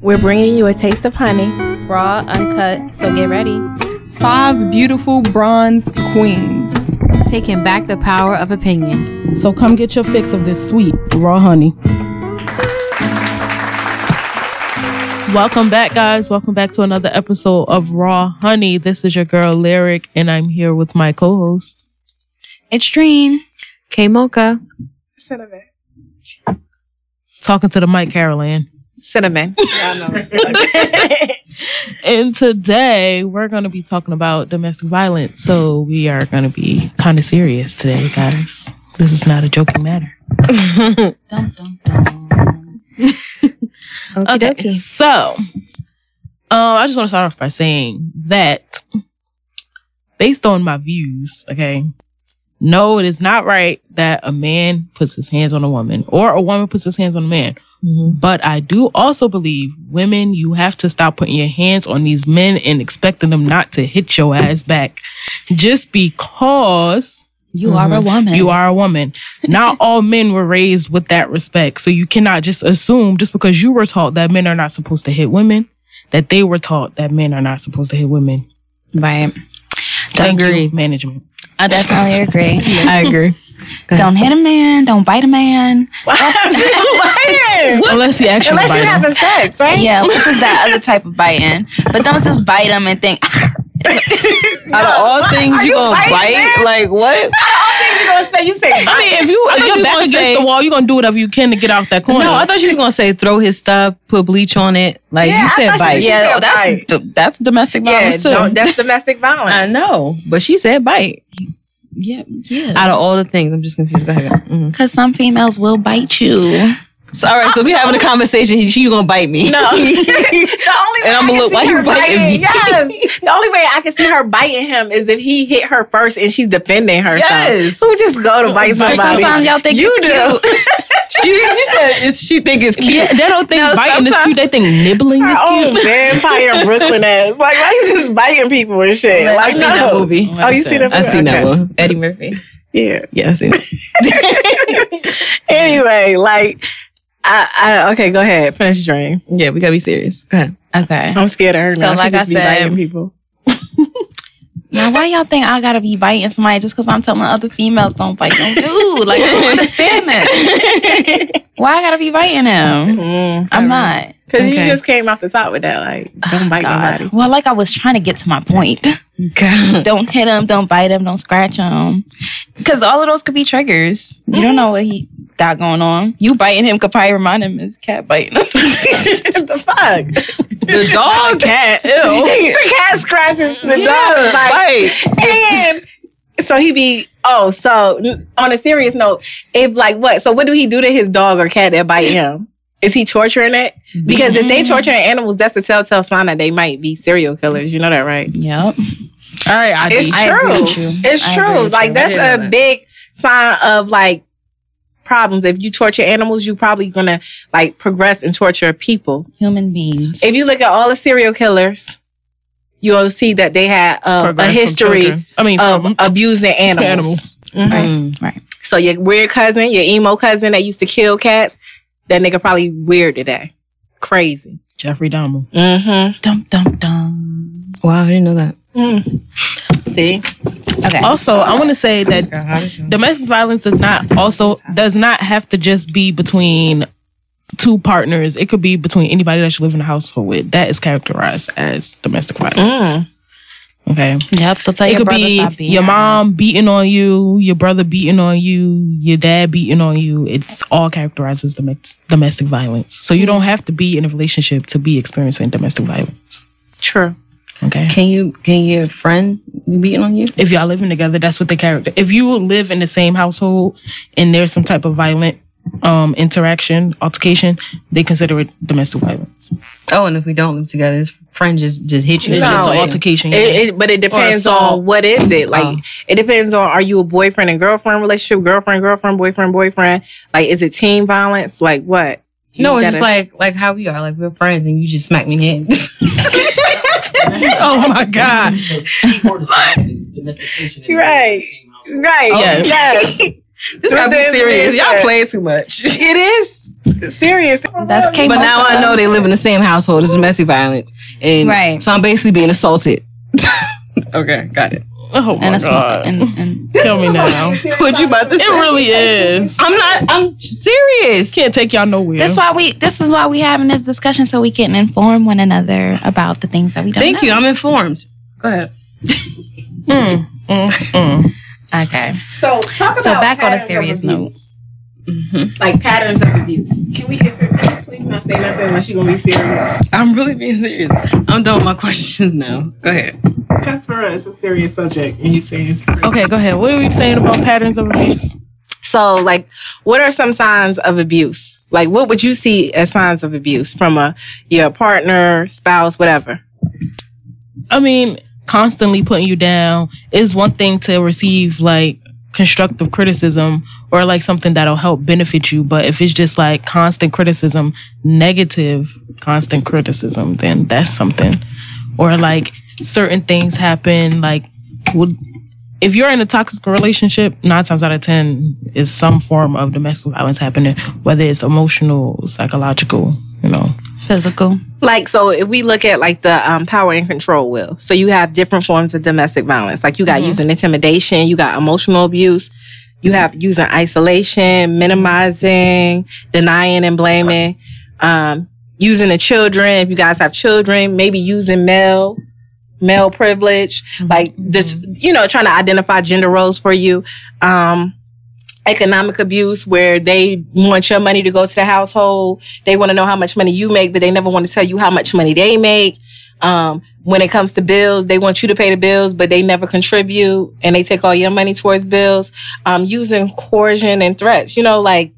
We're bringing you a taste of honey. Raw, uncut, so get ready. Five beautiful bronze queens. Taking back the power of opinion. So come get your fix of this sweet raw honey. Welcome back, guys. Welcome back to another episode of Raw Honey. This is your girl Lyric, and I'm here with my co-host. Extreme. K Mocha. Cinnamon. Talking to the mic, Carol Ann. Cinnamon. Yeah, I know. And today we're going to be talking about domestic violence. So we are going to be kind of serious today, guys. This is not a joking matter. Dum, dum, dum. Okie So, um, I just want to start off by saying that based on my views, okay, no, it is not right that a man puts his hands on a woman or a woman puts his hands on a man. Mm-hmm. But I do also believe women, you have to stop putting your hands on these men and expecting them not to hit your ass back just because You are a mm-hmm. woman. you are a woman. Not all men were raised with that respect. So you cannot just assume just because you were taught that men are not supposed to hit women, that they were taught that men are not supposed to hit women. Right. Thank Agree. you, management. I definitely agree. I agree. Don't hit a man. Don't bite a man. Unless he actually Unless you're him. having sex, right? Yeah, this is that other type of biting. But don't just bite them and think, Out of all things, you, you gonna bite? man? Like what? Out of all things you gonna say? You say, I mean, if you thought if you you're back gonna against say- the wall, you're gonna do whatever you can to get out that corner. No, I thought she was gonna say throw his stuff, put bleach on it. Like Yeah, you said, thought she bite. yeah, said that's bite. that's domestic yeah, violence too. that's domestic violence. I know, but she said bite. Yeah, yeah. Out of all the things, I'm just confused. Go ahead. Mhm. Because some females will bite you. So, all right, so we having a conversation. She gonna bite me. No, the only way And I'ma can look, see why you her biting me? Yes, the only way I can see her biting him is if he hit her first and she's defending herself. Yes. who just go to bite But somebody? sometimes y'all think You it's do. Cute. she, she said it's, she think it's cute. Yeah, they don't think No, biting is cute. They think nibbling is Her cute. own vampire Brooklyn ass. Like, why you just biting people and shit? I Like, seen no. that movie. Oh, you see that? Movie? I movie? seen that Okay. one. Eddie Murphy. Yeah. Yeah, I seen it. anyway, like, I, I okay, go ahead, finish your dream. Yeah, we gotta be serious. Go ahead. Okay. I'm scared of her So, now. She like just I be said- biting people. Now, why y'all think I gotta be biting somebody just because I'm telling other females don't bite no dude? Like, I don't understand that. Why I gotta be biting him? Mm-hmm. I'm not. Because you just came off the top with that, like, don't bite God. nobody. Well, like I was trying to get to my point. God. Don't hit him, don't bite him, don't scratch him. Because all of those could be triggers. You don't mm-hmm. know what he got going on. You biting him could probably remind him his cat biting him. what the fuck? The dog. cat. Ew. the cat scratches the dog bite. And so he be oh, so on a serious note, if like what? So what do he do to his dog or cat that bite him? Is he torturing it? Because if they mm-hmm. torturing animals, that's a telltale sign that they might be serial killers. You know that, right? yep. All right, I It's I true. agree with you. It's I agree true. with Like you. that's I didn't know a that. big sign of like problems. If you torture animals, you're probably gonna like progress and torture people. Human beings. If you look at all the serial killers, you'll see that they had uh, a history. I mean, of from abusing animals. animals. Mhm. Right. So your weird cousin, your emo cousin that used to kill cats, that nigga probably weird today. Crazy. Jeffrey Dahmer. Mm-hmm. Dum dum dum. Wow, I didn't know that. See? Okay. Also, I want to say that domestic violence does not also does not have to just be between two partners. It could be between anybody that you live in a household with. That is characterized as domestic violence. Mm. Okay. Yep. So tell It your could be your ass. mom beating on you, your brother beating on you, your dad beating on you. It's all characterized as domestic violence. So you mm. don't have to be in a relationship to be experiencing domestic violence. True. Okay. Can you can your friend be beating on you? if y'all living together, that's what the character. If you live in the same household and there's some type of violent um interaction, altercation, they consider it domestic violence. Oh, and if we don't live together, his friend just just hit you. It's No, just an altercation. It, it, but it depends on what is it. Like Oh. it depends on are you a boyfriend and girlfriend relationship, girlfriend, girlfriend, boyfriend, boyfriend? Like is it teen violence? Like what? You no, it's gotta- just like like how we are. Like we're friends, and you just smack me in the head. oh my god. Right. Right. Yes. Yes. This gotta be This serious. Y'all that. playing too much. It is serious. That's K. But now I know they live in the same household. It's domestic violence, and Right. so I'm basically being assaulted. okay, got it. Oh my and a small god. and, and Kill me now. What you about to It really is. I'm not. I'm serious. Can't take y'all nowhere. This why we this is why we having this discussion so we can inform one another about the things that we don't Thank know. you. I'm informed. Go ahead. Mm, mm, mm. Okay. So talk about So back on a patterns of serious abuse. Like patterns of abuse. Can we answer? Can you please not say nothing unless you're gonna be serious? I'm really being serious. I'm done with my questions now. Go ahead. Because for us, it's a serious subject, and you saying it's crazy. Okay, go ahead. What are we saying about patterns of abuse? So, like, what are some signs of abuse? Like, what would you see as signs of abuse from a your partner, spouse, whatever? I mean, constantly putting you down is one thing to receive like constructive criticism or like something that'll help benefit you. But if it's just like constant criticism, negative constant criticism, then that's something. Or like certain things happen, like would if you're in a toxic relationship, nine times out of ten is some form of domestic violence happening, whether it's emotional, psychological, you know. Physical. Like, so if we look at like the um, power and control wheel, so you have different forms of domestic violence. Like, you got using intimidation, you got emotional abuse, you have using isolation, minimizing, denying and blaming, um, using the children. If you guys have children, maybe using male male privilege, like just you know trying to identify gender roles for you. Um, economic abuse where they want your money to go to the household. They want to know how much money you make, but they never want to tell you how much money they make. Um, when it comes to bills, they want you to pay the bills, but they never contribute and they take all your money towards bills. Um, using coercion and threats, you know, like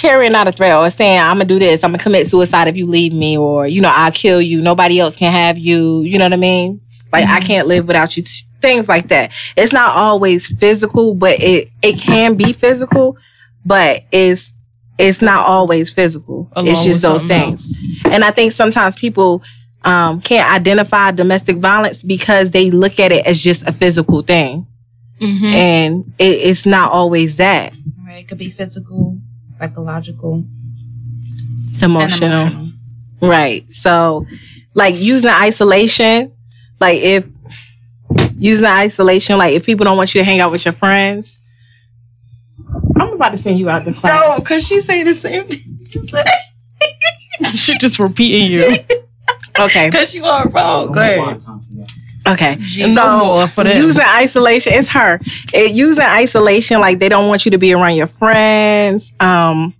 carrying out a threat or saying, I'm gonna do this, I'm gonna commit suicide if you leave me, or, you know, I'll kill you, nobody else can have you, you know what I mean? Like, I can't live without you, things like that. It's not always physical, but it, it can be physical, but it's, it's not always physical. Along it's just those things. And I think sometimes people, um, can't identify domestic violence because they look at it as just a physical thing. And it, it's not always that Right. It could be physical, psychological, emotional. emotional. Right. So, like using isolation, like if using isolation, like if people don't want you to hang out with your friends, I'm about to send you out the class. No, because she saying the same thing. She just repeating you. Okay. Because you are wrong. Go ahead. Okay. No more for them. using isolation, it's her. It, using isolation, like they don't want you to be around your friends. Um,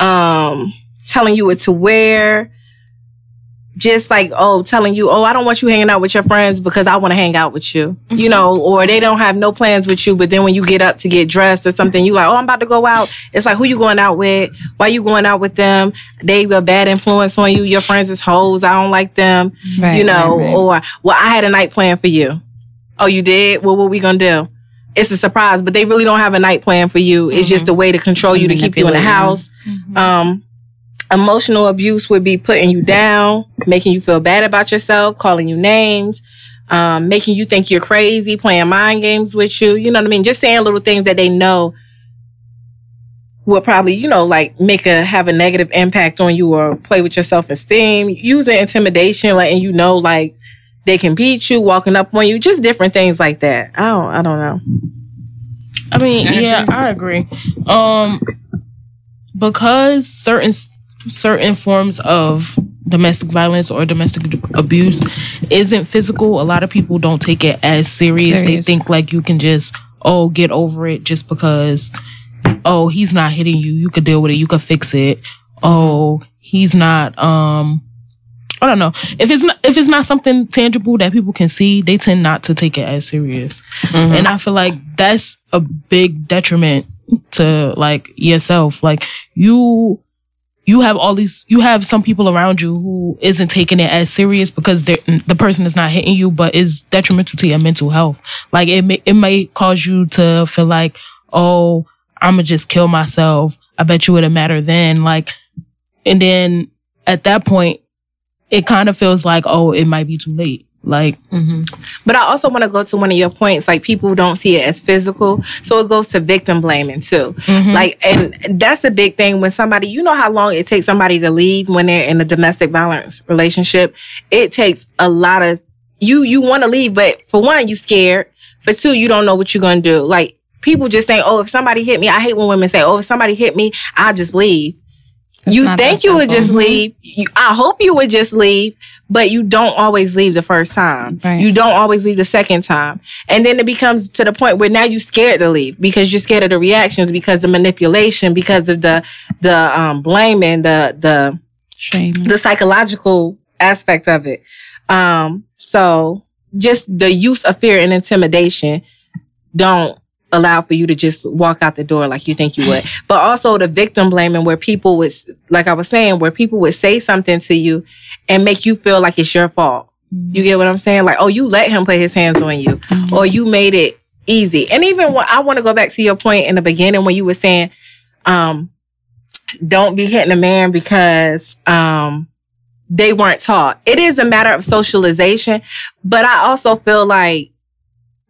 um, telling you what to wear. Just like, oh, telling you, oh, I don't want you hanging out with your friends because I want to hang out with you. You mm-hmm. know, or they don't have no plans with you, but then when you get up to get dressed or something, you like, oh, I'm about to go out. It's like, who you going out with? Why you going out with them? They a bad influence on you. Your friends is hoes. I don't like them Right, you know, right, right. or well, I had a night plan for you. Oh, you did? Well, what we gonna do? It's a surprise, but they really don't have a night plan for you. It's mm-hmm. just a way to control you to keep you in the house. Mm-hmm. Um, emotional abuse would be putting you down, making you feel bad about yourself, calling you names, um, making you think you're crazy, playing mind games with you. You know what I mean? Just saying little things that they know will probably, you know, like make a have a negative impact on you or play with your self esteem. Using intimidation, letting you know like they can beat you, walking up on you, just different things like that. I don't I don't know. I mean, yeah, I agree. Um, because certain certain forms of domestic violence or domestic abuse isn't physical, a lot of people don't take it as serious. They think like you can just oh get over it just because oh he's not hitting you, you could deal with it, you could fix it. Oh, he's not um I don't know. If it's not if it's not something tangible that people can see, they tend not to take it as serious. And I feel like that's a big detriment to like yourself. Like you you have all these you have some people around you who isn't taking it as serious because the person is not hitting you but is detrimental to your mental health. Like it may it may cause you to feel like, "Oh, I'm gonna just kill myself." I bet you would have mattered then like and then at that point it kind of feels like, oh, it might be too late. Like, mm-hmm. But I also want to go to one of your points. Like people don't see it as physical, so it goes to victim blaming too. Mm-hmm. Like, and that's a big thing when somebody, you know, how long it takes somebody to leave when they're in a domestic violence relationship. It takes a lot of you. You want to leave, but for one, you scared. For two, you don't know what you're gonna do. Like people just think, oh, if somebody hit me, I hate when women say, oh, if somebody hit me, I'll just leave. You think you would just leave. You, I hope you would just leave, but you don't always leave the first time. Right. You don't always leave the second time. And then it becomes to the point where now you're scared to leave because you're scared of the reactions, because the manipulation, because of the the um blaming, the the Shame. the psychological aspect of it. Um, so just the use of fear and intimidation don't allow for you to just walk out the door like you think you would. But also the victim blaming where people would, like I was saying, where people would say something to you and make you feel like it's your fault. You get what I'm saying? Like, oh, you let him put his hands on you, or you made it easy. And even when I want to go back to your point in the beginning when you were saying, um, don't be hitting a man because um they weren't taught. It is a matter of socialization, but I also feel like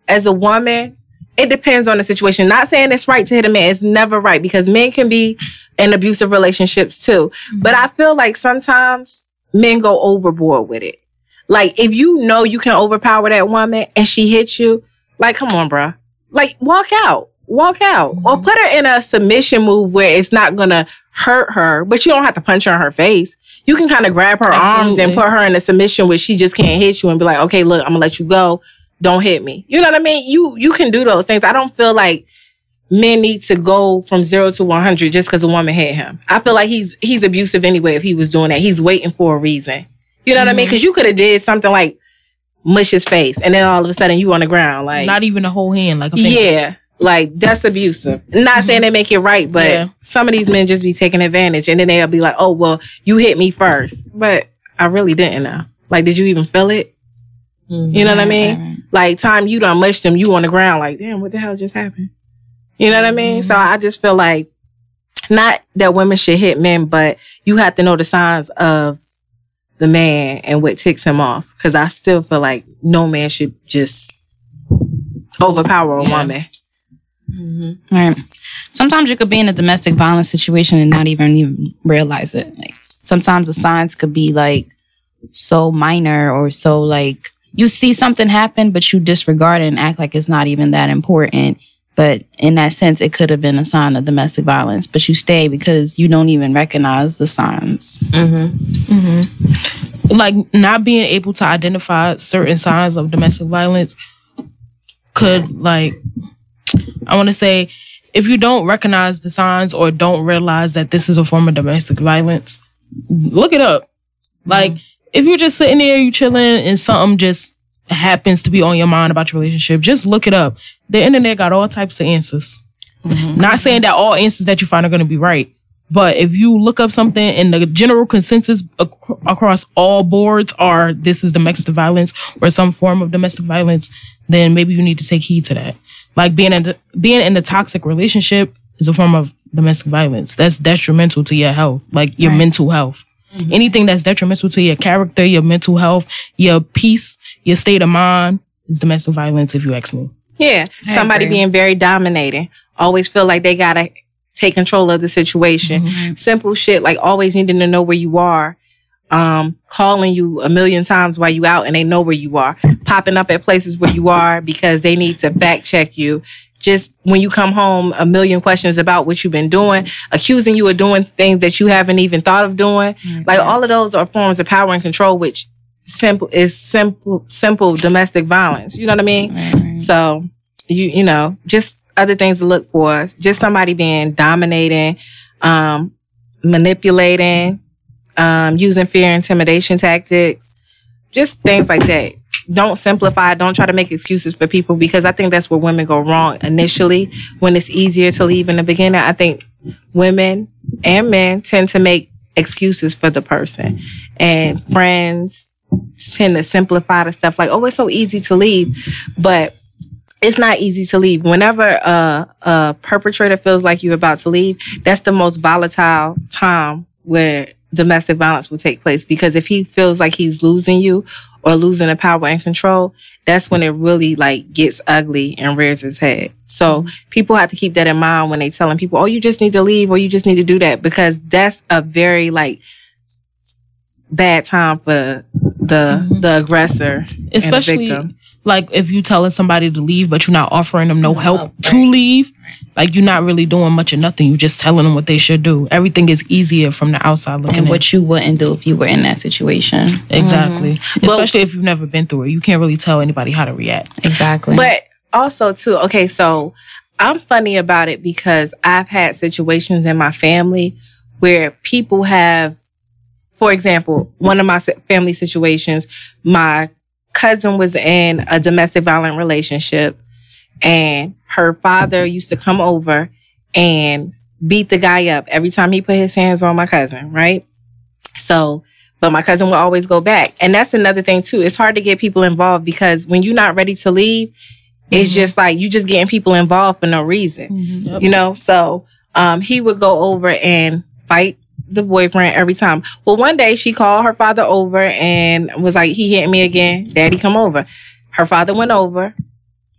as a woman, it depends on the situation. Not saying it's right to hit a man. It's never right because men can be in abusive relationships too. Mm-hmm. But I feel like sometimes men go overboard with it. Like if you know you can overpower that woman and she hits you, like come on, bruh. Like walk out. Walk out. Or mm-hmm. put her in a submission move where it's not gonna hurt her, but you don't have to punch her in her face. You can kind of grab her arms and put her in a submission where she just can't hit you and be like, okay, look, I'm gonna let you go. Don't hit me. You know what I mean? You you can do those things. I don't feel like men need to go from zero to one hundred just because a woman hit him. I feel like he's he's abusive anyway if he was doing that. He's waiting for a reason. You know what I mean? Mm-hmm. Because you could have did something like mush his face, and then all of a sudden you on the ground like not even a whole hand. Like, yeah. Like that's abusive. Not saying they make it right, but Yeah. some of these men just be taking advantage, and then they'll be like, "Oh, well, you hit me first. but I really didn't know. Like, did you even feel it? You know what I mean? Like, time you done mushed them, you on the ground. Like, damn, what the hell just happened? You know what I mean? So mm-hmm. I just feel like not that women should hit men, but you have to know the signs of the man and what ticks him off. Because I still feel like no man should just overpower a woman. Mm-hmm. Right. Sometimes you could be in a domestic violence situation and not even even realize it. Like sometimes the signs could be like so minor or so like you see something happen, but you disregard it and act like it's not even that important. But in that sense, it could have been a sign of domestic violence, but you stay because you don't even recognize the signs. Mm-hmm. Mm-hmm. like not being able to identify certain signs of domestic violence could like I want to say if you don't recognize the signs or don't realize that this is a form of domestic violence, look it up. Like mm-hmm. If you're just sitting there, you chilling, and something just happens to be on your mind about your relationship, just look it up. The internet got all types of answers. Mm-hmm. Not saying that all answers that you find are going to be right, but if you look up something and the general consensus ac- across all boards are this is domestic violence or some form of domestic violence, then maybe you need to take heed to that. Like being in the, being in a toxic relationship is a form of domestic violence. That's detrimental to your health, like your mental health. Anything that's detrimental to your character, your mental health, your peace, your state of mind is domestic violence. If you ask me. Yeah. Somebody agree. being very dominating. Always feel like they gotta take control of the situation. Simple shit like always needing to know where you are. Um, calling you a million times while you out and they know where you are. Popping up at places where you are because they need to fact check you. Just when you come home, a million questions about what you've been doing, accusing you of doing things that you haven't even thought of doing. Like all of those are forms of power and control, which simple is simple simple domestic violence. You know what I mean? So you you know, just other things to look for. Just somebody being dominating, um, manipulating, um, using fear intimidation tactics, just things like that. Don't simplify. Don't try to make excuses for people because I think that's where women go wrong initially. When it's easier to leave in the beginning, I think women and men tend to make excuses for the person, and friends tend to simplify the stuff like, "Oh, it's so easy to leave," but it's not easy to leave. Whenever a, a perpetrator feels like you're about to leave, that's the most volatile time where domestic violence will take place. Because if he feels like he's losing you or losing the power and control, that's when it really like gets ugly and rears its head. So mm-hmm. people have to keep that in mind when they telling people, "Oh, you just need to leave or you just need to do that," because that's a very like bad time for the mm-hmm. the aggressor and the Especially victim. like if you telling somebody to leave, but you're not offering them no help to leave. Like you're not really doing much of nothing. You're just telling them what they should do. Everything is easier from the outside looking And in. what you wouldn't do if you were in that situation. Exactly. Mm-hmm. Especially if you've never been through it. You can't really tell anybody how to react. Exactly. But also too, okay, so I'm funny about it because I've had situations in my family where people have, for example, one of my family situations, my cousin was in a domestic violent relationship and her father used to come over and beat the guy up every time he put his hands on my cousin, right? So, but my cousin would always go back. And that's another thing too. It's hard to get people involved because when you're not ready to leave, it's just like you just getting people involved for no reason. You know? So um he would go over and fight the boyfriend every time. Well, one day she called her father over and was like, he hit me again. Daddy, come over. Her father went over.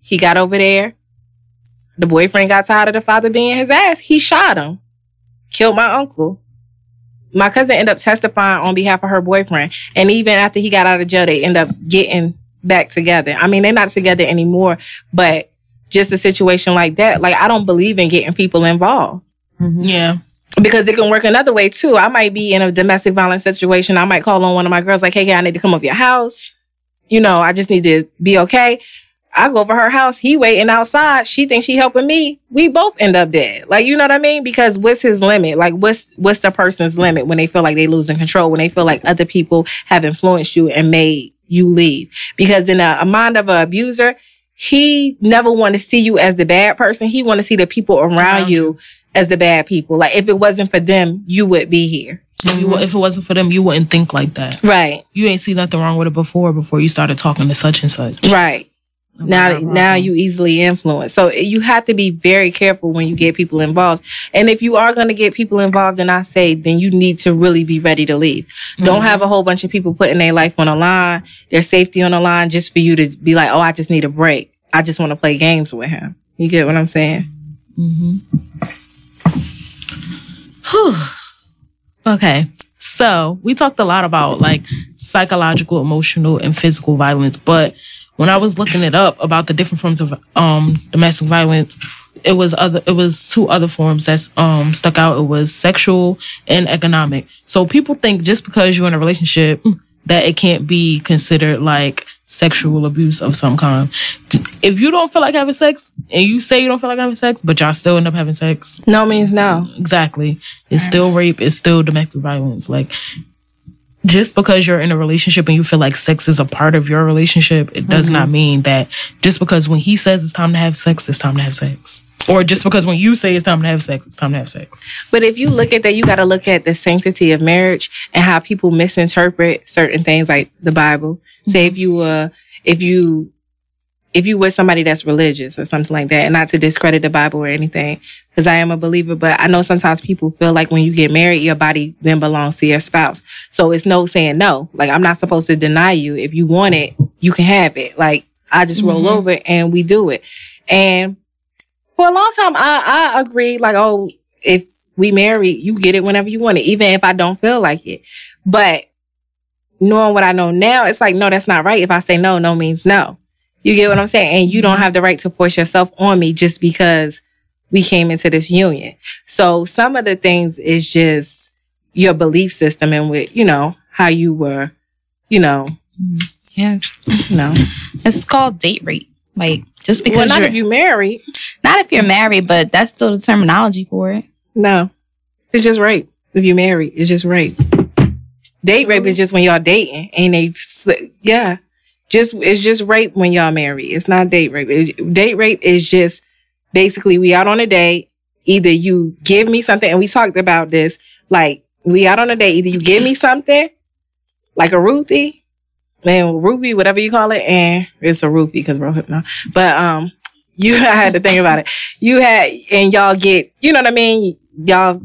He got over there. The boyfriend got tired of the father being his ass. He shot him, killed my uncle. My cousin ended up testifying on behalf of her boyfriend. And even after he got out of jail, they end up getting back together. I mean, they're not together anymore, but just a situation like that, like I don't believe in getting people involved mm-hmm. Yeah. because it can work another way too. I might be in a domestic violence situation. I might call on one of my girls like, "Hey, I need to come over your house. You know, I just need to be okay." I go over her house. He waiting outside. She thinks she helping me. We both end up dead. Like you know what I mean? Because what's his limit? Like what's what's the person's limit when they feel like they losing control? When they feel like other people have influenced you and made you leave? Because in a, a mind of an abuser, he never want to see you as the bad person. He want to see the people around, Around you as the bad people. Like if it wasn't for them, you would be here. If, you, if it wasn't for them, you wouldn't think like that. Right. You ain't see nothing wrong with it before. Before you started talking to such and such. Right. Now, right, now you easily influence. So eh, you have to be very careful when you get people involved. And if you are going to get people involved, and I say, then you need to really be ready to leave. Don't mm-hmm. have a whole bunch of people putting their life on the line, their safety on the line, just for you to be like, oh, I just need a break. I just want to play games with him. You get what I'm saying? Mm-hmm. Okay. So we talked a lot about like psychological, emotional, and physical violence, but when I was looking it up about the different forms of um domestic violence, it was other it was two other forms that um stuck out. It was sexual and economic. So people think just because you're in a relationship that it can't be considered like sexual abuse of some kind. If you don't feel like having sex and you say you don't feel like having sex, but y'all still end up having sex, No means no. exactly. It's still rape. It's still domestic violence. Like, just because you're in a relationship and you feel like sex is a part of your relationship, it does not mean that just because when he says it's time to have sex, it's time to have sex. Or just because when you say it's time to have sex, it's time to have sex. But if you look at that, you got to look at the sanctity of marriage and how people misinterpret certain things like the Bible. Say if you uh if you if you with somebody that's religious or something like that, and not to discredit the Bible or anything, because I am a believer, but I know sometimes people feel like when you get married, your body then belongs to your spouse. So it's no saying no. Like I'm not supposed to deny you. If you want it, you can have it. Like I just roll mm-hmm. over and we do it. And for a long time, I I agreed like, oh, if we marry, you get it whenever you want it, even if I don't feel like it. But knowing what I know now, it's like, no, that's not right. If I say no, no means no. You get what I'm saying? And you don't mm-hmm. have the right to force yourself on me just because we came into this union. So some of the things is just your belief system and with, you know, how you were, you know, mm-hmm. yes. you know. It's called date rape. Like just because well, not you're if you married. not if you're married, but that's still the terminology for it. No. It's just rape. If you're married, it's just rape. Date rape is oh. just when y'all dating and they, yeah. Just, it's just rape when y'all marry. It's not date rape. It- date rape is just basically we out on a date. Either you give me something, and we talked about this, like we out on a date. Either you give me something, like a Ruthie, man, Ruby, whatever you call it, and it's a Ruthie because we're no. But um, you I had to think about it. You had and y'all get, you know what I mean? Y'all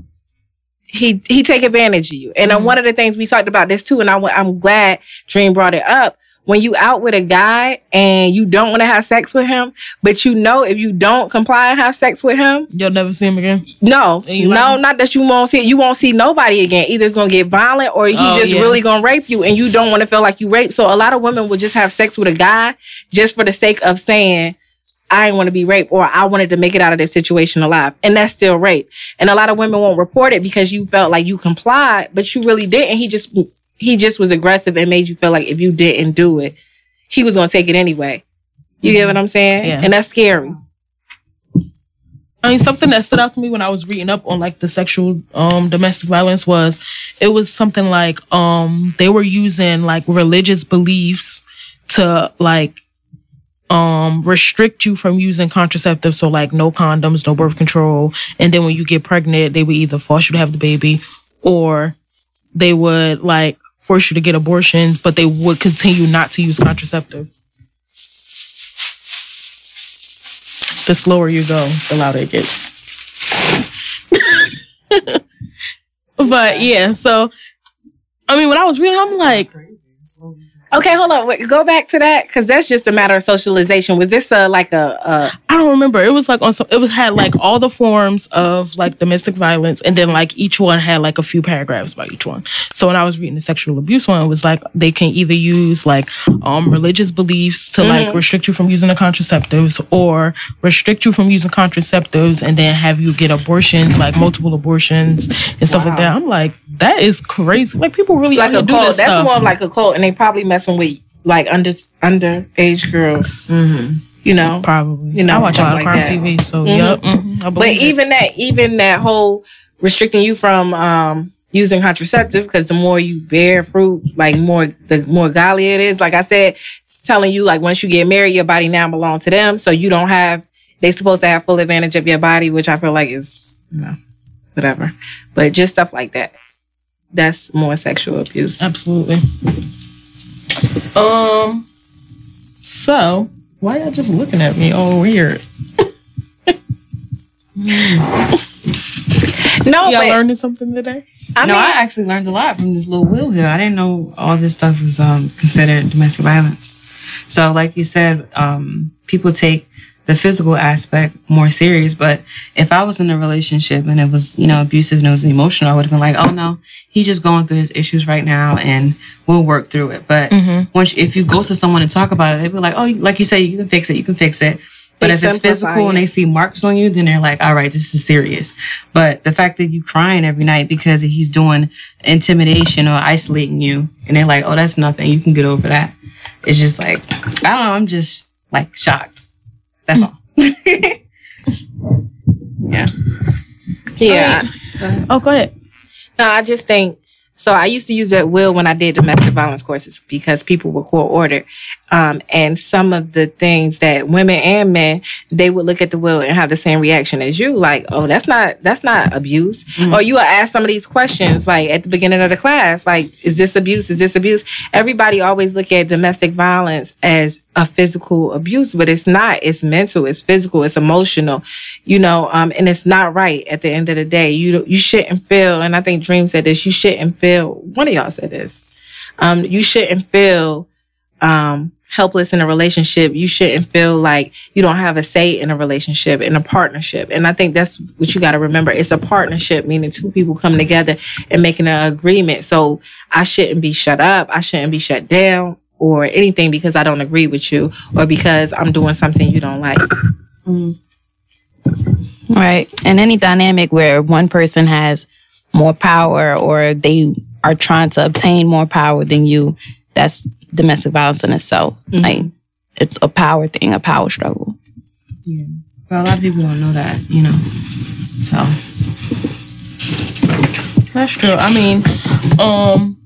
he he take advantage of you. And uh, one of the things we talked about this too, and I, I'm glad Dream brought it up when you out with a guy and you don't want to have sex with him, but you know if you don't comply and have sex with him, You'll never see him again. no, no, him? not that you won't see you won't see nobody again. Either it's gonna get violent or he Oh, just yeah. really gonna rape you, and you don't want to feel like you raped. So a lot of women will just have sex with a guy just for the sake of saying. I didn't want to be raped, or I wanted to make it out of this situation alive, and that's still rape. And a lot of women won't report it because you felt like you complied, but you really didn't. He just he just was aggressive and made you feel like if you didn't do it, he was gonna take it anyway. You get what I'm saying? Yeah. And that's scary. I mean, something that stood out to me when I was reading up on like the sexual um domestic violence was it was something like um they were using like religious beliefs to like um restrict you from using contraceptives so like no condoms no birth control and then when you get pregnant they would either force you to have the baby or they would like force you to get abortions but they would continue not to use contraceptives. The slower you go the louder it gets. But yeah so i mean when i was reading i'm like Okay, hold on. Wait, go back to that because that's just a matter of socialization. Was this a like a, a I don't remember. It was like on some. It was had like all the forms of like domestic violence, and then like each one had like a few paragraphs about each one. So when I was reading the sexual abuse one, it was like they can either use like um religious beliefs to like restrict you from using the contraceptives, or restrict you from using contraceptives, and then have you get abortions, like multiple abortions and stuff like that. I'm like, that is crazy. Like people really like a cult? That's stuff. more like a cult, and they probably messing with like under underage girls. You know, Probably. You know, I watch a lot of like crime that. TV, so Mhm. yep. mhm, but it. even that, even that whole restricting you from um using contraceptive because the more you bear fruit, like more the more godly it is. Like I said, it's telling you like once you get married, your body now belongs to them, so you don't have. They supposed to have full advantage of your body, which I feel like is you know whatever. But just stuff like that. That's more sexual abuse. Absolutely. Um. So why y'all just looking at me all weird? No, y'all but learning something today? I no, mean, I actually learned a lot from this little wheel here. I didn't know all this stuff was um, considered domestic violence. So, like you said, um, people take the physical aspect more serious. But if I was in a relationship and it was, you know, abusive and it was emotional, I would have been like, oh no, he's just going through his issues right now and we'll work through it. But mm-hmm. once, if you go to someone and talk about it, they'd be like, oh, like you say, you can fix it, you can fix it. But They if it's physical and they see marks on you, then they're like, all right, this is serious. But the fact that you're crying every night because he's doing intimidation or isolating you, and they're like, oh, that's nothing. You can get over that. It's just like, I don't know. I'm just like shocked. That's all. yeah. yeah. Oh, go ahead. No, I just think so. I used to use that wheel when I did domestic violence courses because people were court ordered. Um, and some of the things that women and men they would look at the wheel and have the same reaction as you, like, "Oh, that's not that's not abuse." Or you would ask some of these questions, like at the beginning of the class, like, "Is this abuse? Is this abuse?" Everybody always look at domestic violence as a physical abuse, but it's not. It's mental. It's physical. It's emotional. You know, um, and it's not right. At the end of the day, you you shouldn't feel. And I think Dream said this. You shouldn't feel. One of y'all said this. Um, you shouldn't feel um, helpless in a relationship. You shouldn't feel like you don't have a say in a relationship, in a partnership. And I think that's what you got to remember. It's a partnership, meaning two people coming together and making an agreement. So I shouldn't be shut up. I shouldn't be shut down or anything because I don't agree with you or because I'm doing something you don't like. Mm-hmm. Right. And any dynamic where one person has more power or they are trying to obtain more power than you, that's domestic violence in itself. Like it's a power thing, a power struggle. Yeah. But a lot of people don't know that, you know. So That's true. I mean, um,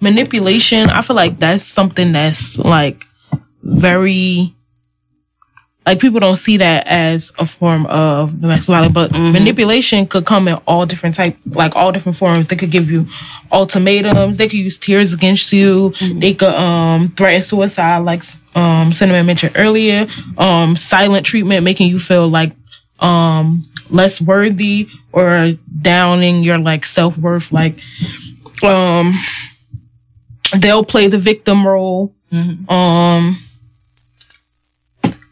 manipulation. I feel like that's something that's like very like people don't see that as a form of domestic violence, but manipulation could come in all different types, like all different forms. They could give you ultimatums. They could use tears against you. They could um threaten suicide, like um Cinnamon mentioned earlier. Um, silent treatment, making you feel like um less worthy or downing your like self-worth like um they'll play the victim role Um,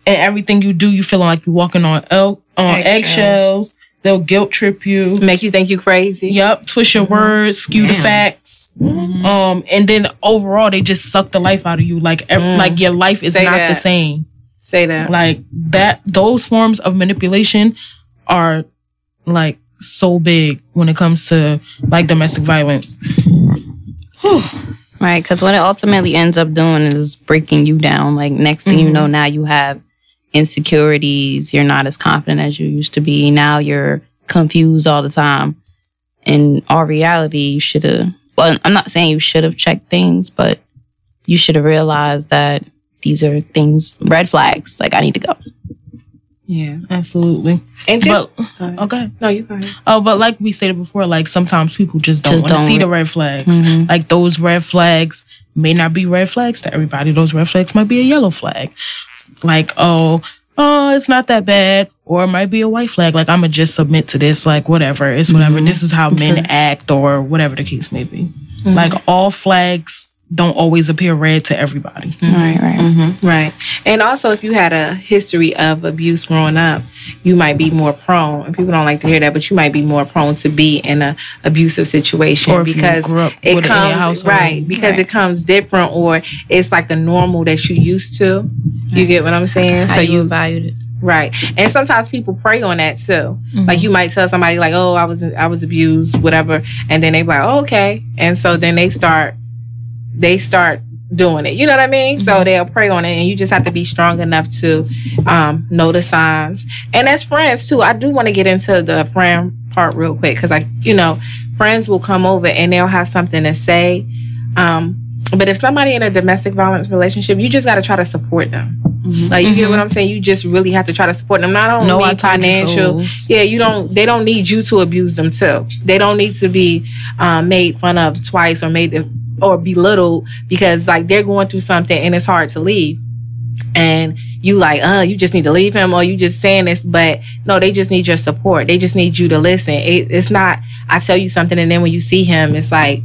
and everything you do, you feeling like you're walking on el- on Eggshells. eggshells. They'll guilt trip you. Make you think you're crazy. Yep, twist your words, skew the facts. Um, and then overall, they just suck the life out of you. Like, ev- like your life is Say not the same. Say that. Like that, those forms of manipulation are like so big when it comes to like domestic violence. Right, because what it ultimately ends up doing is breaking you down. Like next thing you know, now you have insecurities. You're not as confident as you used to be. Now you're confused all the time. In all reality, you should have. Well, I'm not saying you should have checked things, but you should have realized that these are things, red flags. Like I need to go. Yeah. Absolutely. And just But okay. Oh, no, you go ahead. Oh, but like we stated before, like sometimes people just don't Just want to don't see re- the red flags. Mm-hmm. Like those red flags may not be red flags to everybody. Those red flags might be a yellow flag. Like, oh, oh, it's not that bad. Or it might be a white flag. Like, I'm going to just submit to this. Like, whatever. It's whatever. Mm-hmm. This is how men act or whatever the case may be. Mm-hmm. Like, all flags don't always appear red to everybody. Right, right. Right. And also, if you had a history of abuse growing up, you might be more prone, and people don't like to hear that, but you might be more prone to be in an abusive situation because it with it in your comes right because it comes different, or it's like a normal that you used to. You get what I'm saying? How so you you valued it. Right. And sometimes people prey on that too. Mm-hmm. Like you might tell somebody like, "Oh, I was I was abused, whatever," and then they be like, "Oh, okay." And so then they start they start doing it. You know what I mean? Mm-hmm. So they'll prey on it and you just have to be strong enough to um know the signs. And as friends too, I do want to get into the friend part real quick cuz I you know, friends will come over and they'll have something to say. Um but if somebody in a domestic violence relationship, you just got to try to support them. Like you get what I'm saying? You just really have to try to support them. Not only Mm-hmm. No, I told you financial, yeah, you don't. They don't need you to abuse them too. They don't need to be um, made fun of twice or made to, or belittled because like they're going through something and it's hard to leave. And you like, uh, you just need to leave him, or you just saying this, but no, they just need your support. They just need you to listen. It, it's not. I tell you something, and then when you see him, it's like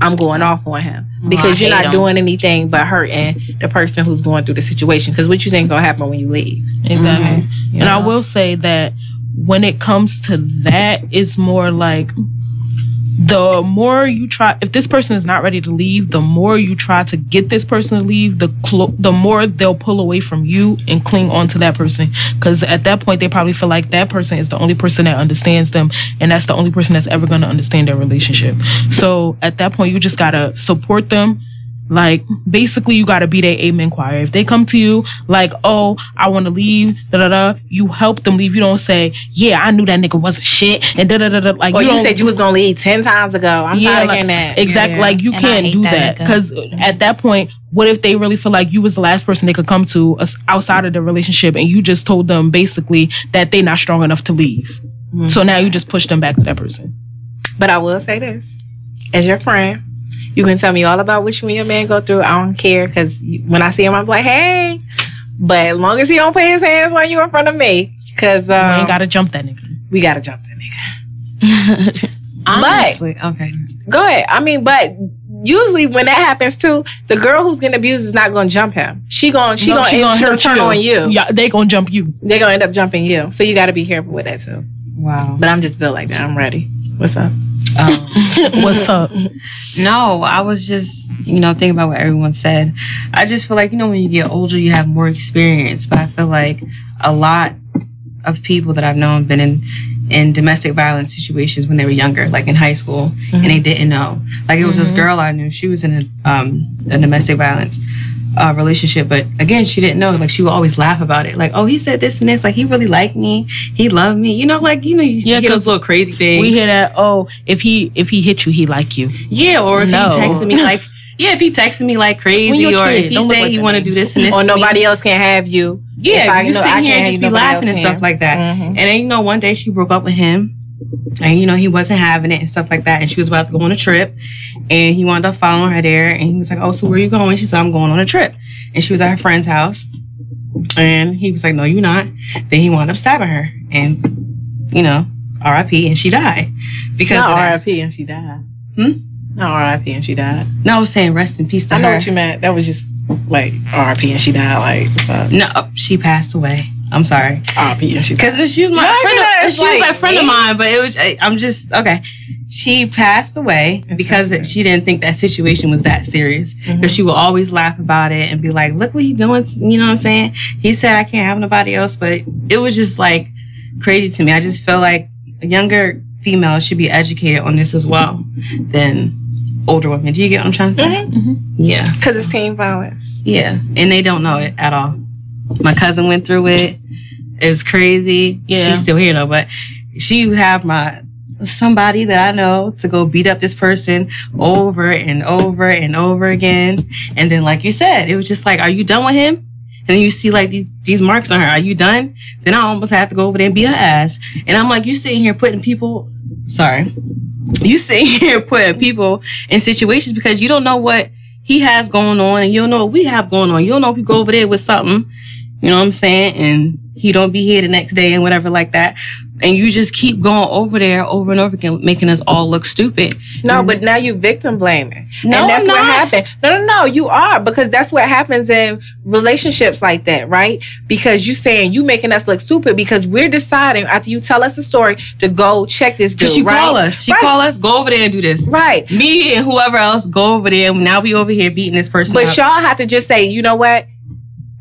I'm going off on him because I you're not him. doing anything but hurting the person who's going through the situation. Because what you think gonna happen when you leave? Exactly. And I will say that when it comes to that, it's more like the more you try if this person is not ready to leave the more you try to get this person to leave the clo- the more they'll pull away from you and cling on to that person. Because at that point they probably feel like that person is the only person that understands them and that's the only person that's ever going to understand their relationship. So at that point you just gotta support them like basically you gotta be their amen choir. If they come to you like, oh, I wanna leave, da da da, you help them leave. You don't say, Yeah, I knew that nigga wasn't shit and da da da da like Or you, don't- said you was gonna leave ten times ago. I'm tired of like, hearing that. Exactly. Yeah. Like you And can't do that that nigga. because at that point, what if they really feel like you was the last person they could come to outside of the relationship, and you just told them basically that they're not strong enough to leave. Mm-hmm. So now you just push them back to that person. But I will say this, as your friend, you can tell me all about what you and your man go through. I don't care because when I see him, I'm like, hey. But as long as he don't put his hands on you in front of me, because um, ain't gotta jump that nigga. we gotta jump that nigga. Honestly, okay. Go ahead. I mean, but usually when that happens too, the girl who's getting abused is not gonna jump him. She gonna she No, gonna, she gonna turn you. on you. Yeah, they gonna jump you. They're gonna end up jumping you. So you got to be careful with that too. Wow. But I'm just built like that. I'm ready. What's up? Um, What's up? no, I was just, you know, thinking about what everyone said. I just feel like, you know, when you get older, you have more experience. But I feel like a lot of people that I've known been in in domestic violence situations when they were younger, like in high school, and they didn't know. Like it was this girl I knew. She was in a um, a domestic violence uh, relationship, but again, she didn't know. Like she would always laugh about it. Like, oh, he said this and this. Like he really liked me. He loved me. You know, like you know, you Yeah, get 'cause those little crazy things. We hear that. Oh, if he if he hit you, he like you. Yeah, or if No. he texted me like, yeah, if he texted me like crazy, or kid, if he don't said like he that want to do this and this, Or to nobody me. else can have you. If Yeah, I- you no, sit I here and just be laughing and stuff can. like that. Mhm. And then you know, one day she broke up with him, and you know he wasn't having it and stuff like that. And she was about to go on a trip, and he wound up following her there. And he was like, "Oh, so where are you going?" She said, "I'm going on a trip." And she was at her friend's house, and he was like, "No, you're not." Then he wound up stabbing her, and you know, R.I.P. And she died because Not. R.I.P. and she died. Hmm? No, R.I.P. and she died. No, I was saying rest in peace to I know her. what you meant. That was just like R.I.P. and she died. Like uh, No, she passed away. I'm sorry. Oh, R.I.P. and she died. Because she was my No, friend. she Of, was she was like, a friend of mine, but it was. I- I'm just okay. She passed away because sensitive. she didn't think that situation was that serious. Mm-hmm. Because she would always laugh about it and be like, "Look what he doing." You know what I'm saying? He said, "I can't have nobody else," but it was just like crazy to me. I just feel like a younger female should be educated on this as well than older women. Do you get what I'm trying to say? Mm-hmm. Yeah. Mm-hmm. Because it's teen violence. Yeah, and they don't know it at all. My cousin went through it. It was crazy. Yeah. She's still here though, but she have my somebody that I know to go beat up this person over and over and over again. And then, like you said, it was just like, "Are you done with him?" And then you see like these these marks on her. Are you done? Then I almost have to go over there and beat her ass. And I'm like, you sitting here putting people. Sorry, you sitting here putting people in situations because you don't know what he has going on and you don't know what we have going on. You don't know if we go over there with something, you know what I'm saying? And he don't be here the next day and whatever like that. And you just keep going over there over and over again, making us all look stupid. No, but now you victim blaming. No, and that's what happened. No, no, no, you are because that's what happens in relationships like that, right? Because you saying you making us look stupid because we're deciding after you tell us a story to go check this dude. Because she right? call us. She right. call us, go over there and do this. Right. Me and whoever else go over there. Now we over here beating this person But up. y'all have to just say, you know what?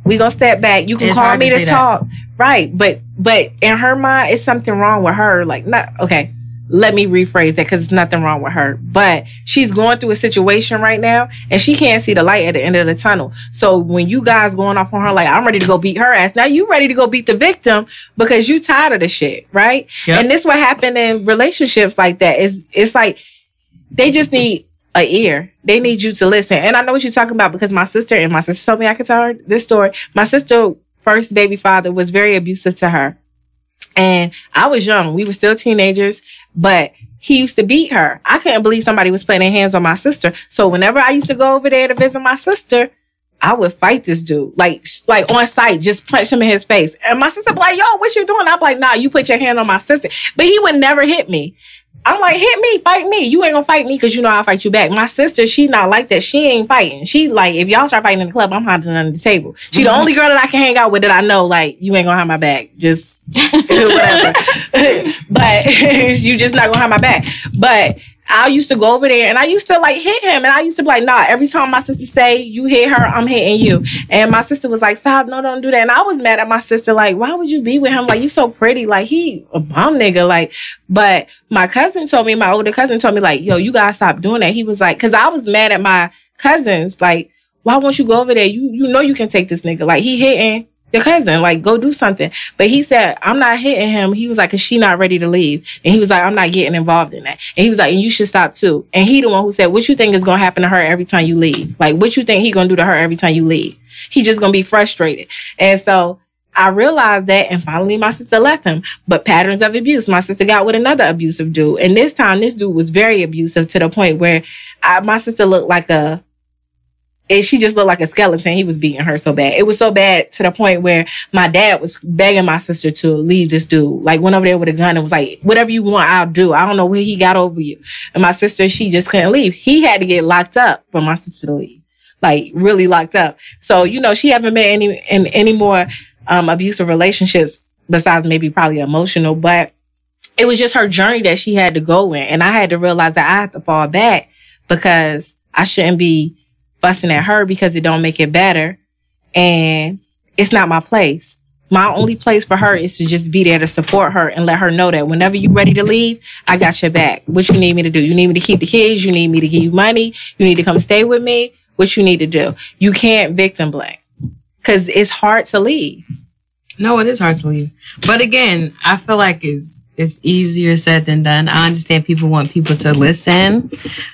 We gonna step back. You can It's call me to to, say that. talk. Right. But but in her mind, it's something wrong with her. Like not okay. Let me rephrase that because it's nothing wrong with her. But she's going through a situation right now and she can't see the light at the end of the tunnel. So when you guys going off on her like I'm ready to go beat her ass, now you ready to go beat the victim because you tired of the shit, right? Yep. And this what happened in relationships like that. Is it's like they just need a ear. They need you to listen. And I know what you're talking about because my sister and my sister told me I could tell her this story. My sister first baby father was very abusive to her. And I was young. We were still teenagers, but he used to beat her. I couldn't believe somebody was putting their hands on my sister. So whenever I used to go over there to visit my sister, I would fight this dude, like, like on sight, just punch him in his face. And my sister be like, "Yo, what you doing?" I'm like, "Nah, you put your hand on my sister." But he would never hit me. I'm like, hit me, fight me. You ain't gonna fight me because you know I'll fight you back. My sister, she not like that. She ain't fighting. She like, if y'all start fighting in the club, I'm hiding under the table. She the mm-hmm. only girl that I can hang out with that I know, like, you ain't gonna have my back. Just whatever. but you just not gonna have my back. But I used to go over there and I used to like hit him and I used to be like, nah, every time my sister say you hit her, I'm hitting you. And my sister was like, stop, no, don't do that. And I was mad at my sister, like, why would you be with him? Like, you so pretty. Like, he a bomb nigga. Like, but my cousin told me, my older cousin told me, like, yo, you gotta stop doing that. He was like, cause I was mad at my cousins, like, why won't you go over there? You you know you can take this nigga. Like he hitting your cousin. Like go do something. But he said I'm not hitting him. He was like, cause she not ready to leave. And he was like, I'm not getting involved in that. And he was like, and you should stop too. And he the one who said, what you think is gonna happen to her every time you leave? Like what you think he gonna do to her every time you leave? He just gonna be frustrated. And so I realized that, and finally my sister left him. But patterns of abuse, my sister got with another abusive dude, and this time this dude was very abusive to the point where I, my sister looked like a and she just looked like a skeleton. He was beating her so bad. It was so bad to the point where my dad was begging my sister to leave this dude. Like went over there with a gun and was like, "Whatever you want, I'll do." I don't know where he got over you. And my sister, she just couldn't leave. He had to get locked up for my sister to leave, like really locked up. So you know, she haven't been any in any more um, abusive relationships besides maybe probably emotional, but it was just her journey that she had to go in, and I had to realize that I had to fall back because I shouldn't be fussing at her because it don't make it better. And it's not my place. My only place for her is to just be there to support her and let her know that whenever you're ready to leave, I got your back. What you need me to do? You need me to keep the kids? You need me to give you money? You need to come stay with me? What you need to do? You can't victim blame because it's hard to leave. No, it is hard to leave. But again, I feel like it's it's easier said than done. I understand people want people to listen,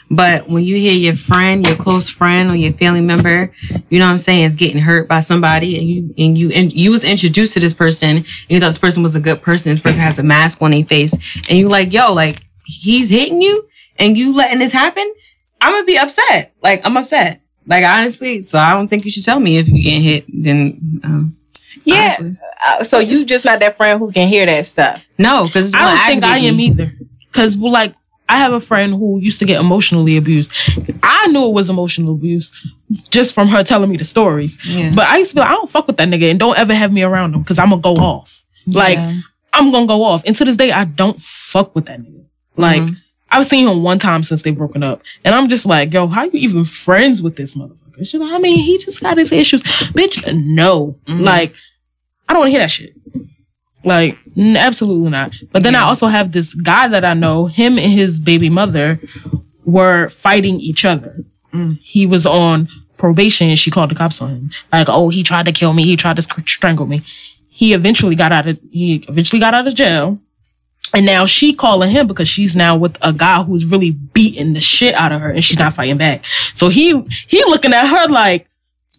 but when you hear your friend, your close friend, or your family member, you know what I'm saying, is getting hurt by somebody, and you and you and you was introduced to this person, and you thought this person was a good person. This person has a mask on their face, and you like, yo, like he's hitting you, and you letting this happen. I'm gonna be upset. Like I'm upset. Like honestly, so I don't think you should tell me if you get hit. Then um, Yeah. Uh, so you just not that friend who can hear that stuff. no, because I don't think I am either. Cause like I have a friend who used to get emotionally abused. I knew it was emotional abuse just from her telling me the stories. Yeah. But I used to be like, I don't fuck with that nigga and don't ever have me around him because I'm gonna go off. Like Yeah. I'm gonna go off. And to this day, I don't fuck with that nigga. Like I've seen him one time since they've broken up, and I'm just like, yo, how you even friends with this motherfucker? She's like, I mean, he just got his issues, bitch. No, like I don't want to hear that shit. Like, n- absolutely not. But then I also have this guy that I know. Him and his baby mother were fighting each other. Mm. He was on probation, and she called the cops on him. Like, oh, he tried to kill me. He tried to str- strangle me. He eventually got out of he eventually got out of jail. And now she calling him because she's now with a guy who's really beating the shit out of her and she's not fighting back. So he he looking at her like,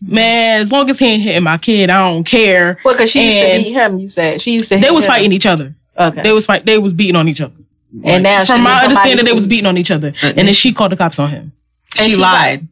man, as long as he ain't hitting my kid, I don't care. Well, because she used to beat him. You said she used to. They was him. fighting each other. Okay. They was fight. They was beating on each other. and now she From with my somebody understanding, they who- was beating on each other, and then she called the cops on him. and she, lied.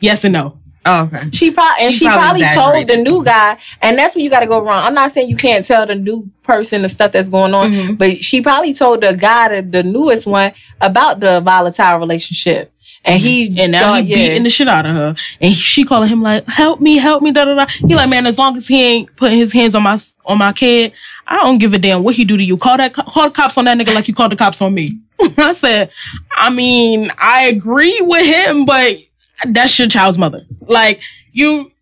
Yes and no. Oh, okay. She probably and She she, probably probably, told the exaggerated. new guy, and that's where you got to go wrong. I'm not saying you can't tell the new person the stuff that's going on, Mm-hmm. but she probably told the guy, the, the newest one, about the volatile relationship, and he. And now thought, he yeah, beating the shit out of her, and she calling him like, "Help me, help me!" Da da da. He like, man, as long as he ain't putting his hands on my on my kid, I don't give a damn what he do to you. Call that call the cops on that nigga like you called the cops on me. I said, I mean, I agree with him, but that's your child's mother. Like you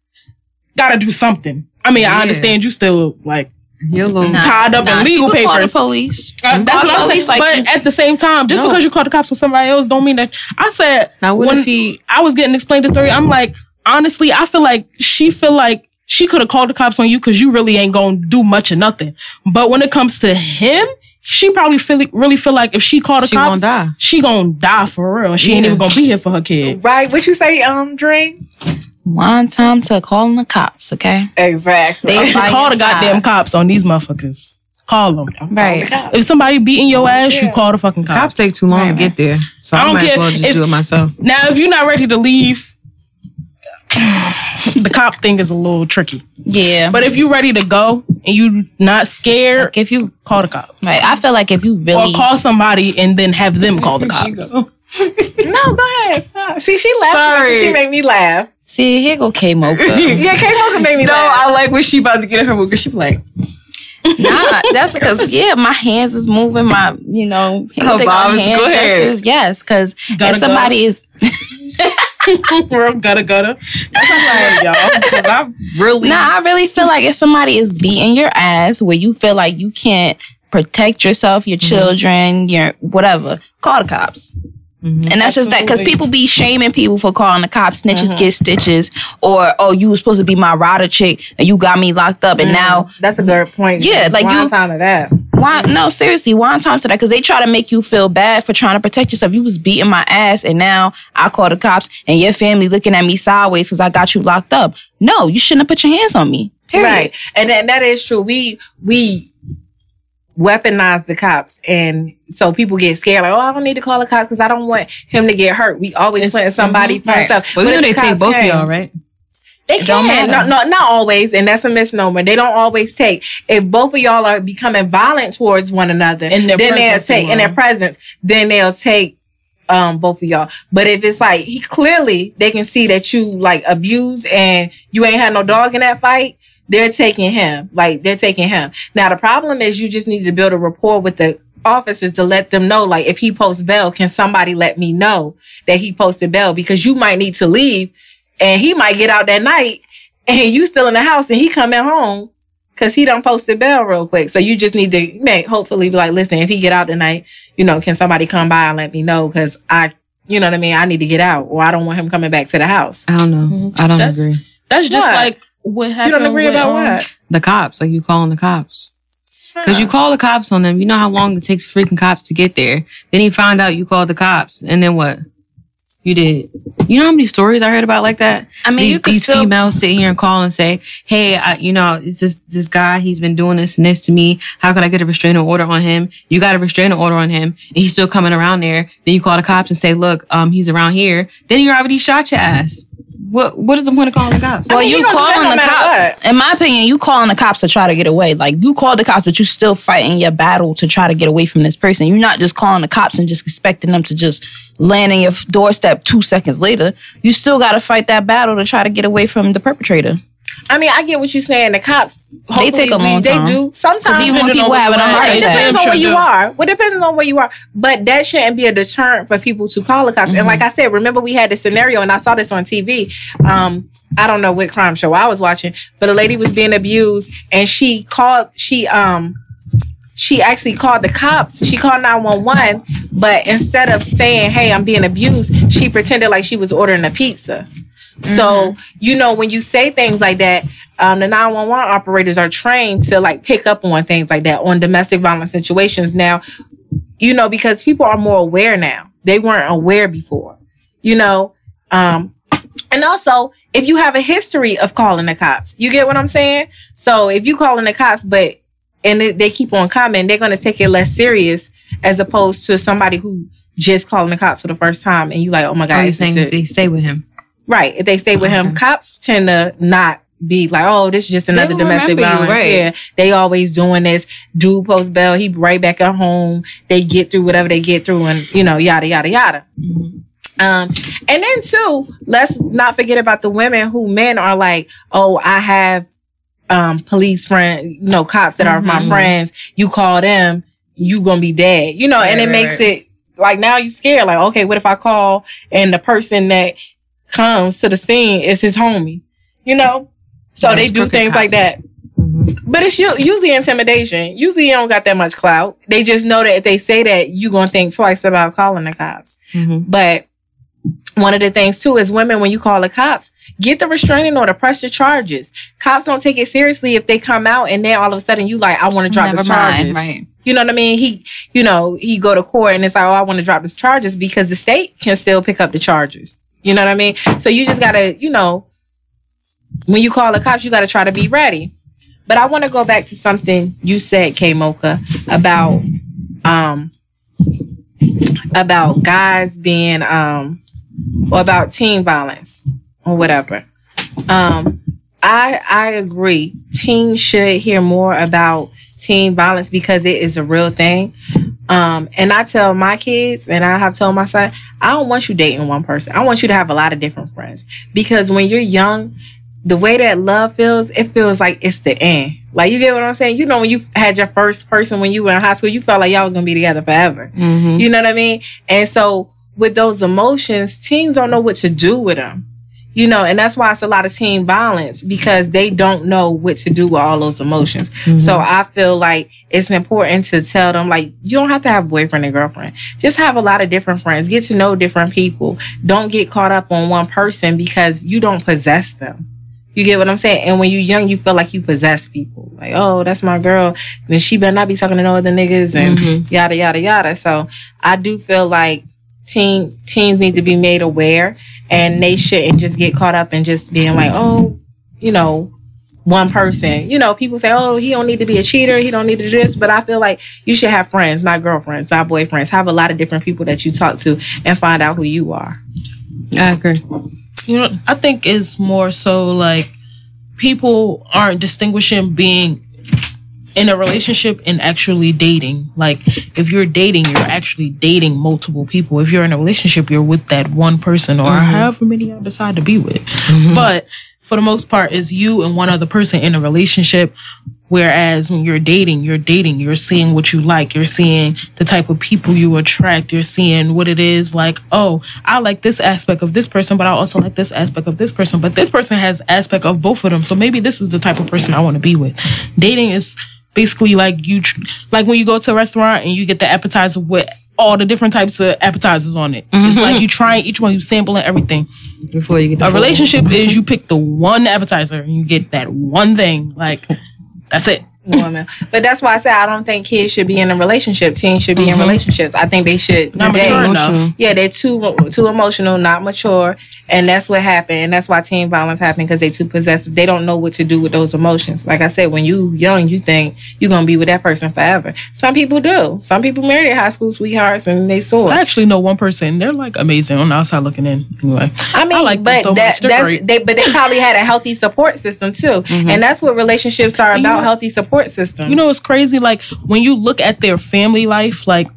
gotta do something. I mean, I understand you still like You're little. tied up Nah, in she legal call the papers. police. Uh, that's Call what I'm saying. like- but at the same time, just No. because you call the cops on somebody else don't mean that. I said Now, what when if he? I was getting explained the story, I'm like, honestly, I feel like she feel like she could have called the cops on you because you really ain't gonna do much of nothing. But when it comes to him, she probably feel really feel like if she called the She cops, gonna die. she gonna die for real. She ain't even gonna be here for her kid. right. What you say, um, Dream? One time to calling the cops, okay? Exactly. They call the goddamn side. cops on these motherfuckers. Call them. Right. If somebody beating your ass, you call the fucking cops. Cops take too long to get there, so I I, don't might care as well just if- do it myself. Now, if you're not ready to leave, the cop thing is a little tricky. Yeah. But if you're ready to go and you not scared, like if you call the cops. right, I feel like if you really Or really call somebody and then have them call the cops. no, go ahead. Stop. See, she laughed. She made me laugh. See, here go K Mocha. Yeah, K Mocha made me No, laugh. I like when she about to get in her book. She be like, nah, that's because yeah, my hands is moving. My you know, Oh, they Bob, got hand go ahead. Yes, because if somebody is Real gutter gutter. That's what y'all. Because I really. Nah, I really feel like if somebody is beating your ass where you feel like you can't protect yourself, your mm-hmm. children, your whatever, call the cops. Mm-hmm. And that's just that because people be shaming people for calling the cops. Snitches uh-huh. get stitches, or oh, you was supposed to be my rider chick and you got me locked up, and mm-hmm. now That's a good point. Yeah, like you time of that. why? No, seriously, why on time to that? Because they try to make you feel bad for trying to protect yourself. You was beating my ass, and now I call the cops, and your family looking at me sideways because I got you locked up. No, you shouldn't have put your hands on me. Period. Right. And that, that is true. We we weaponize the cops and so people get scared like oh I don't need to call the cops because I don't want him to get hurt. We always It's- putting somebody mhm, first right. up. well, you But know if they the take cops both of y'all, right? They don't can. No, no, not always, and that's a misnomer. They don't always take. If both of y'all are becoming violent towards one another, In their then they'll take in their presence. Then they'll take um both of y'all. But if it's like he clearly they can see that you like abuse and you ain't had no dog in that fight, they're taking him. Like they're taking him. Now the problem is you just need to build a rapport with the officers to let them know like if he posts bail, can somebody let me know that he posted bail because you might need to leave and he might get out that night and you still in the house and he coming home because he done posted bail real quick. So you just need to make hopefully be like, listen, if he get out tonight, you know, can somebody come by and let me know because I, you know what I mean, I need to get out or I don't want him coming back to the house. I don't know. Mm-hmm. I don't That's- agree. That's just What? like what You don't agree with, about um, what? The cops, like you calling the cops. Because you call the cops on them, you know how long it takes freaking cops to get there. Then he found out you called the cops, and then what? You did. You know how many stories I heard about like that? I mean, these, you could these still- females sit here and call and say, "Hey, I, you know, it's this this guy. He's been doing this and this to me. How could I get a restraining order on him? You got a restraining order on him, and he's still coming around there. Then you call the cops and say, "Look, um, he's around here." Then you already shot your ass. What what is the point of calling the cops? Well, mean, you you gonna do that calling the matter cops. In my opinion, you calling the cops to try to get away. Like you called the cops, but you still fighting your battle to try to get away from this person. You're not just calling the cops and just expecting them to just land in your doorstep two seconds later. You still got to fight that battle to try to get away from the perpetrator. I mean, I get what you're saying. The cops, They take a long They time. do sometimes. Even when people having a heart It Right. depends on where you are. Well, it depends on where you are. But that shouldn't be a deterrent for people to call the cops. And like I said, remember we had this scenario, and I saw this on TV. Um, I don't know what crime show I was watching, but a lady was being abused, and she called. She um. She actually called the cops. She called 911, but instead of saying, Hey, I'm being abused, she pretended like she was ordering a pizza. So, you know, when you say things like that, um, the 911 operators are trained to like pick up on things like that on domestic violence situations. Now, you know, because people are more aware now. They weren't aware before, you know. Um, and also, if you have a history of calling the cops, you get what I'm saying? So if you calling the cops, but and they, they keep on coming, they're going to take it less serious as opposed to somebody who just calling the cops for the first time and you like, oh my god, it's saying they stay with him? Right. If they stay with him, cops tend to not be like, oh, this is just another domestic remember you, violence. right. Yeah. They always doing this. Dude post bail, he right back at home. They get through whatever they get through and, you know, yada, yada, yada. Um, and then too, let's not forget about the women who men are like, oh, I have um police friends, you know, cops that are my friends. You call them, you gonna be dead. You know, and it Right, makes right. it like now you scared. Like, okay, what if I call and the person that comes to the scene is his homie? You know? So Those they do things like cops. that. But it's usually intimidation. Usually you don't got that much clout. They just know that if they say that, you gonna think twice about calling the cops. Mhm. But one of the things too is women when you call the cops, get the restraining order, press the charges. Cops don't take it seriously if they come out and then all of a sudden you like, I want to drop Never the mind, charges. right. You know what I mean? He, you know, he go to court and it's like, oh, I want to drop his charges because the state can still pick up the charges. You know what I mean? So you just gotta, you know, when you call the cops, you gotta try to be ready. But I want to go back to something you said, K Mocha, about um about guys being um or about teen violence or whatever. Um I I agree. Teens should hear more about teen violence because it is a real thing. Um, and I tell my kids, and I have told my son, I don't want you dating one person. I want you to have a lot of different friends because when you're young, the way that love feels, it feels like it's the end. Like you get what I'm saying? You know, when you had your first person when you were in high school, you felt like y'all was gonna be together forever. You know what I mean? And so with those emotions, teens don't know what to do with them. You know, and that's why it's a lot of teen violence because they don't know what to do with all those emotions. So mm-hmm. I feel like it's important to tell them like you don't have to have a boyfriend and girlfriend. Just have a lot of different friends. Get to know different people. Don't get caught up on one person because you don't possess them. You get what I'm saying? And when you're young, you feel like you possess people. Like, oh, that's my girl. Then she better not be talking to no other niggas and mm-hmm. yada yada yada. So I do feel like teen teens need to be made aware and they shouldn't just get caught up in just being like, oh, you know, one person. You know, people say, oh, he don't need to be a cheater, he don't need to do this. But I feel like you should have friends, not girlfriends, not boyfriends. Have a lot of different people that you talk to and find out who you are. I agree. You know, I think it's more so like people aren't distinguishing being in a relationship and actually dating. Like if you're dating, you're actually dating multiple people. If you're in a relationship, you're with that one person or mm-hmm. however many you decide to be with. Mm-hmm. But for the most part, it's you and one other person in a relationship. Whereas when you're dating, you're dating, you're seeing what you like, you're seeing the type of people you attract, you're seeing what it is like, oh, I like this aspect of this person, but I also like this aspect of this person. But this person has aspect of both of them. So maybe this is the type of person I want to be with. Dating is basically like you like when you go to a restaurant and you get the appetizer with all the different types of appetizers on it. It's like you trying each one, you sampling everything. Before you get the A relationship is you pick the one appetizer and you get that one thing. Like that's it. Woman. But that's why I say I don't think kids should be in a relationship. Teens should be in mm-hmm. relationships. I think they should Not date. mature enough. Yeah, they're too too emotional, not mature, and that's what happened. And that's why teen violence happened because they too possessive. They don't know what to do with those emotions. Like I said, when you young, you think you're gonna be with that person forever. Some people do. Some people marry their high school sweethearts and they saw I actually know one person. They're like amazing on the outside looking in. Anyway, I mean, like them but so that, much. They're that's great. they. But they probably had a healthy support system too, mm-hmm. and that's what relationships are about. know- healthy support systems. You know, it's crazy. Like when you look at their family life, like,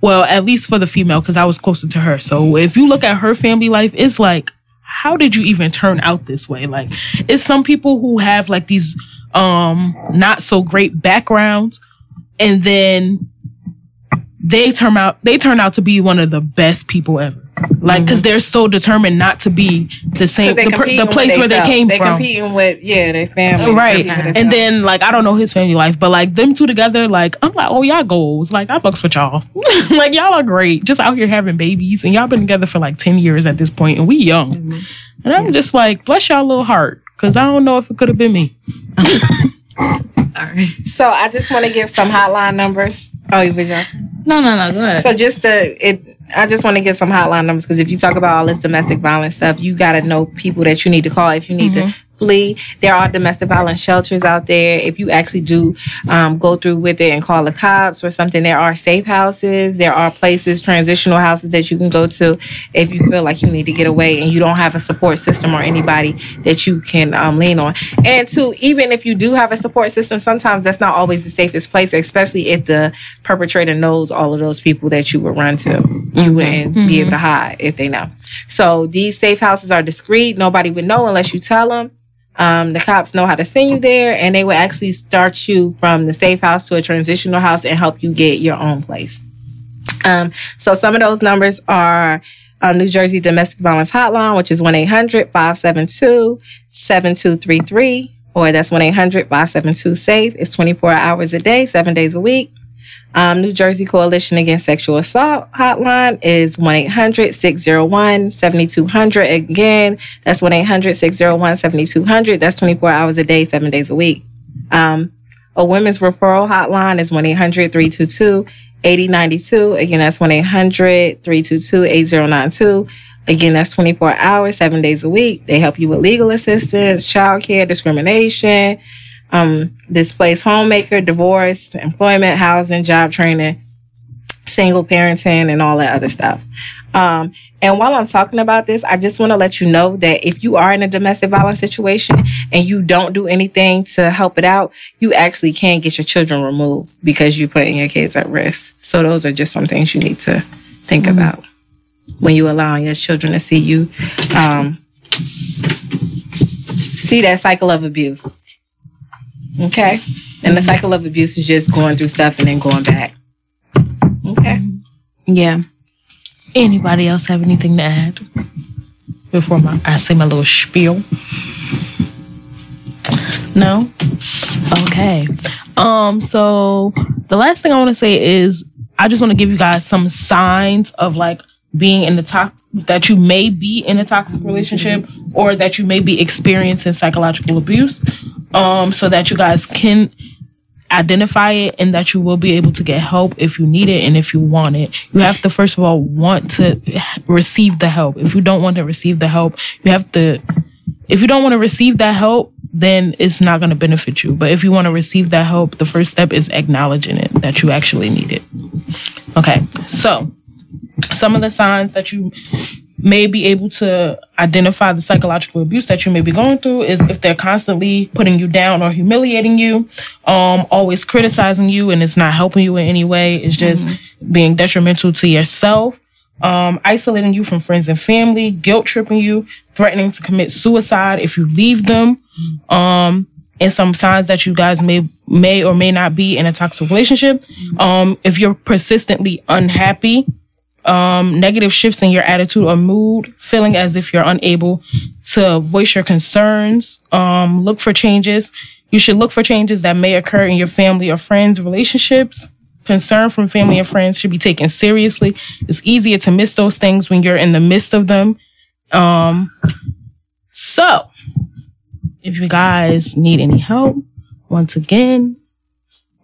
well, at least for the female, because I was closer to her. So if you look at her family life, it's like, how did you even turn out this way? Like, it's some people who have like these um not so great backgrounds, and then they turn out they turn out to be one of the best people ever. Like, mm-hmm. because they're so determined not to be the same the, per- the place where they theyself. came they from. They're competing with yeah, their family, Right. They And themselves. then like I don't know his family life, but like them two together, like I'm like, oh y'all goals. Like I fucks with y'all. like y'all are great. Just out here having babies. And y'all been together for like 10 years at this point and we young. Mm-hmm. And I'm just like, bless y'all little heart. Cause I don't know if it could have been me. Sorry. So I just want to give some hotline numbers. Oh, you was young. No, no, no. Go ahead. So just to it, I just want to give some hotline numbers because if you talk about all this domestic violence stuff, you got to know people that you need to call if you need to mm-hmm. There are domestic violence shelters out there. If you actually do um, go through with it and call the cops or something, there are safe houses. There are places, transitional houses that you can go to if you feel like you need to get away and you don't have a support system or anybody that you can um, lean on. And two, even if you do have a support system, sometimes that's not always the safest place, especially if the perpetrator knows all of those people that you would run to. You wouldn't be able to hide if they know. So these safe houses are discreet. Nobody would know unless you tell them. Um, the cops know how to send you there, and they will actually start you from the safe house to a transitional house and help you get your own place. Um, so some of those numbers are uh, New Jersey Domestic Violence Hotline, which is 1 800 572 7233, or that's 1 800 572 SAFE. It's 24 hours a day, seven days a week. Um, New Jersey Coalition Against Sexual Assault hotline is 1 800 601 7200. Again, that's 1 800 601 7200. That's 24 hours a day, seven days a week. Um, a women's referral hotline is 1 800 322 8092. Again, that's 1 800 322 8092. Again, that's 24 hours, seven days a week. They help you with legal assistance, childcare, discrimination, um, displaced homemaker, divorce, employment, housing, job training, single parenting, and all that other stuff. Um, and while I'm talking about this, I just want to let you know that if you are in a domestic violence situation and you don't do anything to help it out, you actually can get your children removed because you're putting your kids at risk. So those are just some things you need to think about when you allowing your children to see you um, see that cycle of abuse. Okay, and the cycle of abuse is just going through stuff and then going back. Okay. Yeah. Anybody else have anything to add before my I say my little spiel? No. Okay. Um. So the last thing I want to say is I just want to give you guys some signs of like being in the toxic that you may be in a toxic relationship or that you may be experiencing psychological abuse. Um. So that you guys can identify it and that you will be able to get help if you need it and if you want it. You have to first of all want to receive the help. If you don't want to receive the help, you have to if you don't want to receive that help, then it's not going to benefit you. But if you want to receive that help, the first step is acknowledging it that you actually need it. Okay. So, some of the signs that you may be able to identify the psychological abuse that you may be going through is if they're constantly putting you down or humiliating you, um, always criticizing you and it's not helping you in any way. It's just being detrimental to yourself, um, isolating you from friends and family, guilt tripping you, threatening to commit suicide if you leave them. Um, and some signs that you guys may may or may not be in a toxic relationship. Um, if you're persistently unhappy, um, negative shifts in your attitude or mood, feeling as if you're unable to voice your concerns, um, look for changes. You should look for changes that may occur in your family or friends' relationships. Concern from family and friends should be taken seriously. It's easier to miss those things when you're in the midst of them. Um, so, if you guys need any help once again,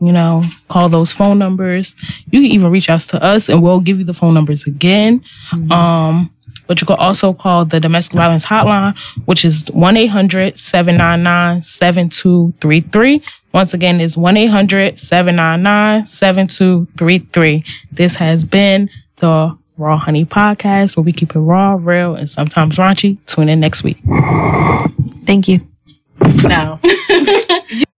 you know, call those phone numbers. You can even reach out to us and we'll give you the phone numbers again. Um, but you can also call the domestic violence hotline, which is 1 800 799 7233. Once again, it's 1 800 799 7233. This has been the Raw Honey Podcast, where we keep it raw, real, and sometimes raunchy. Tune in next week. Thank you. No.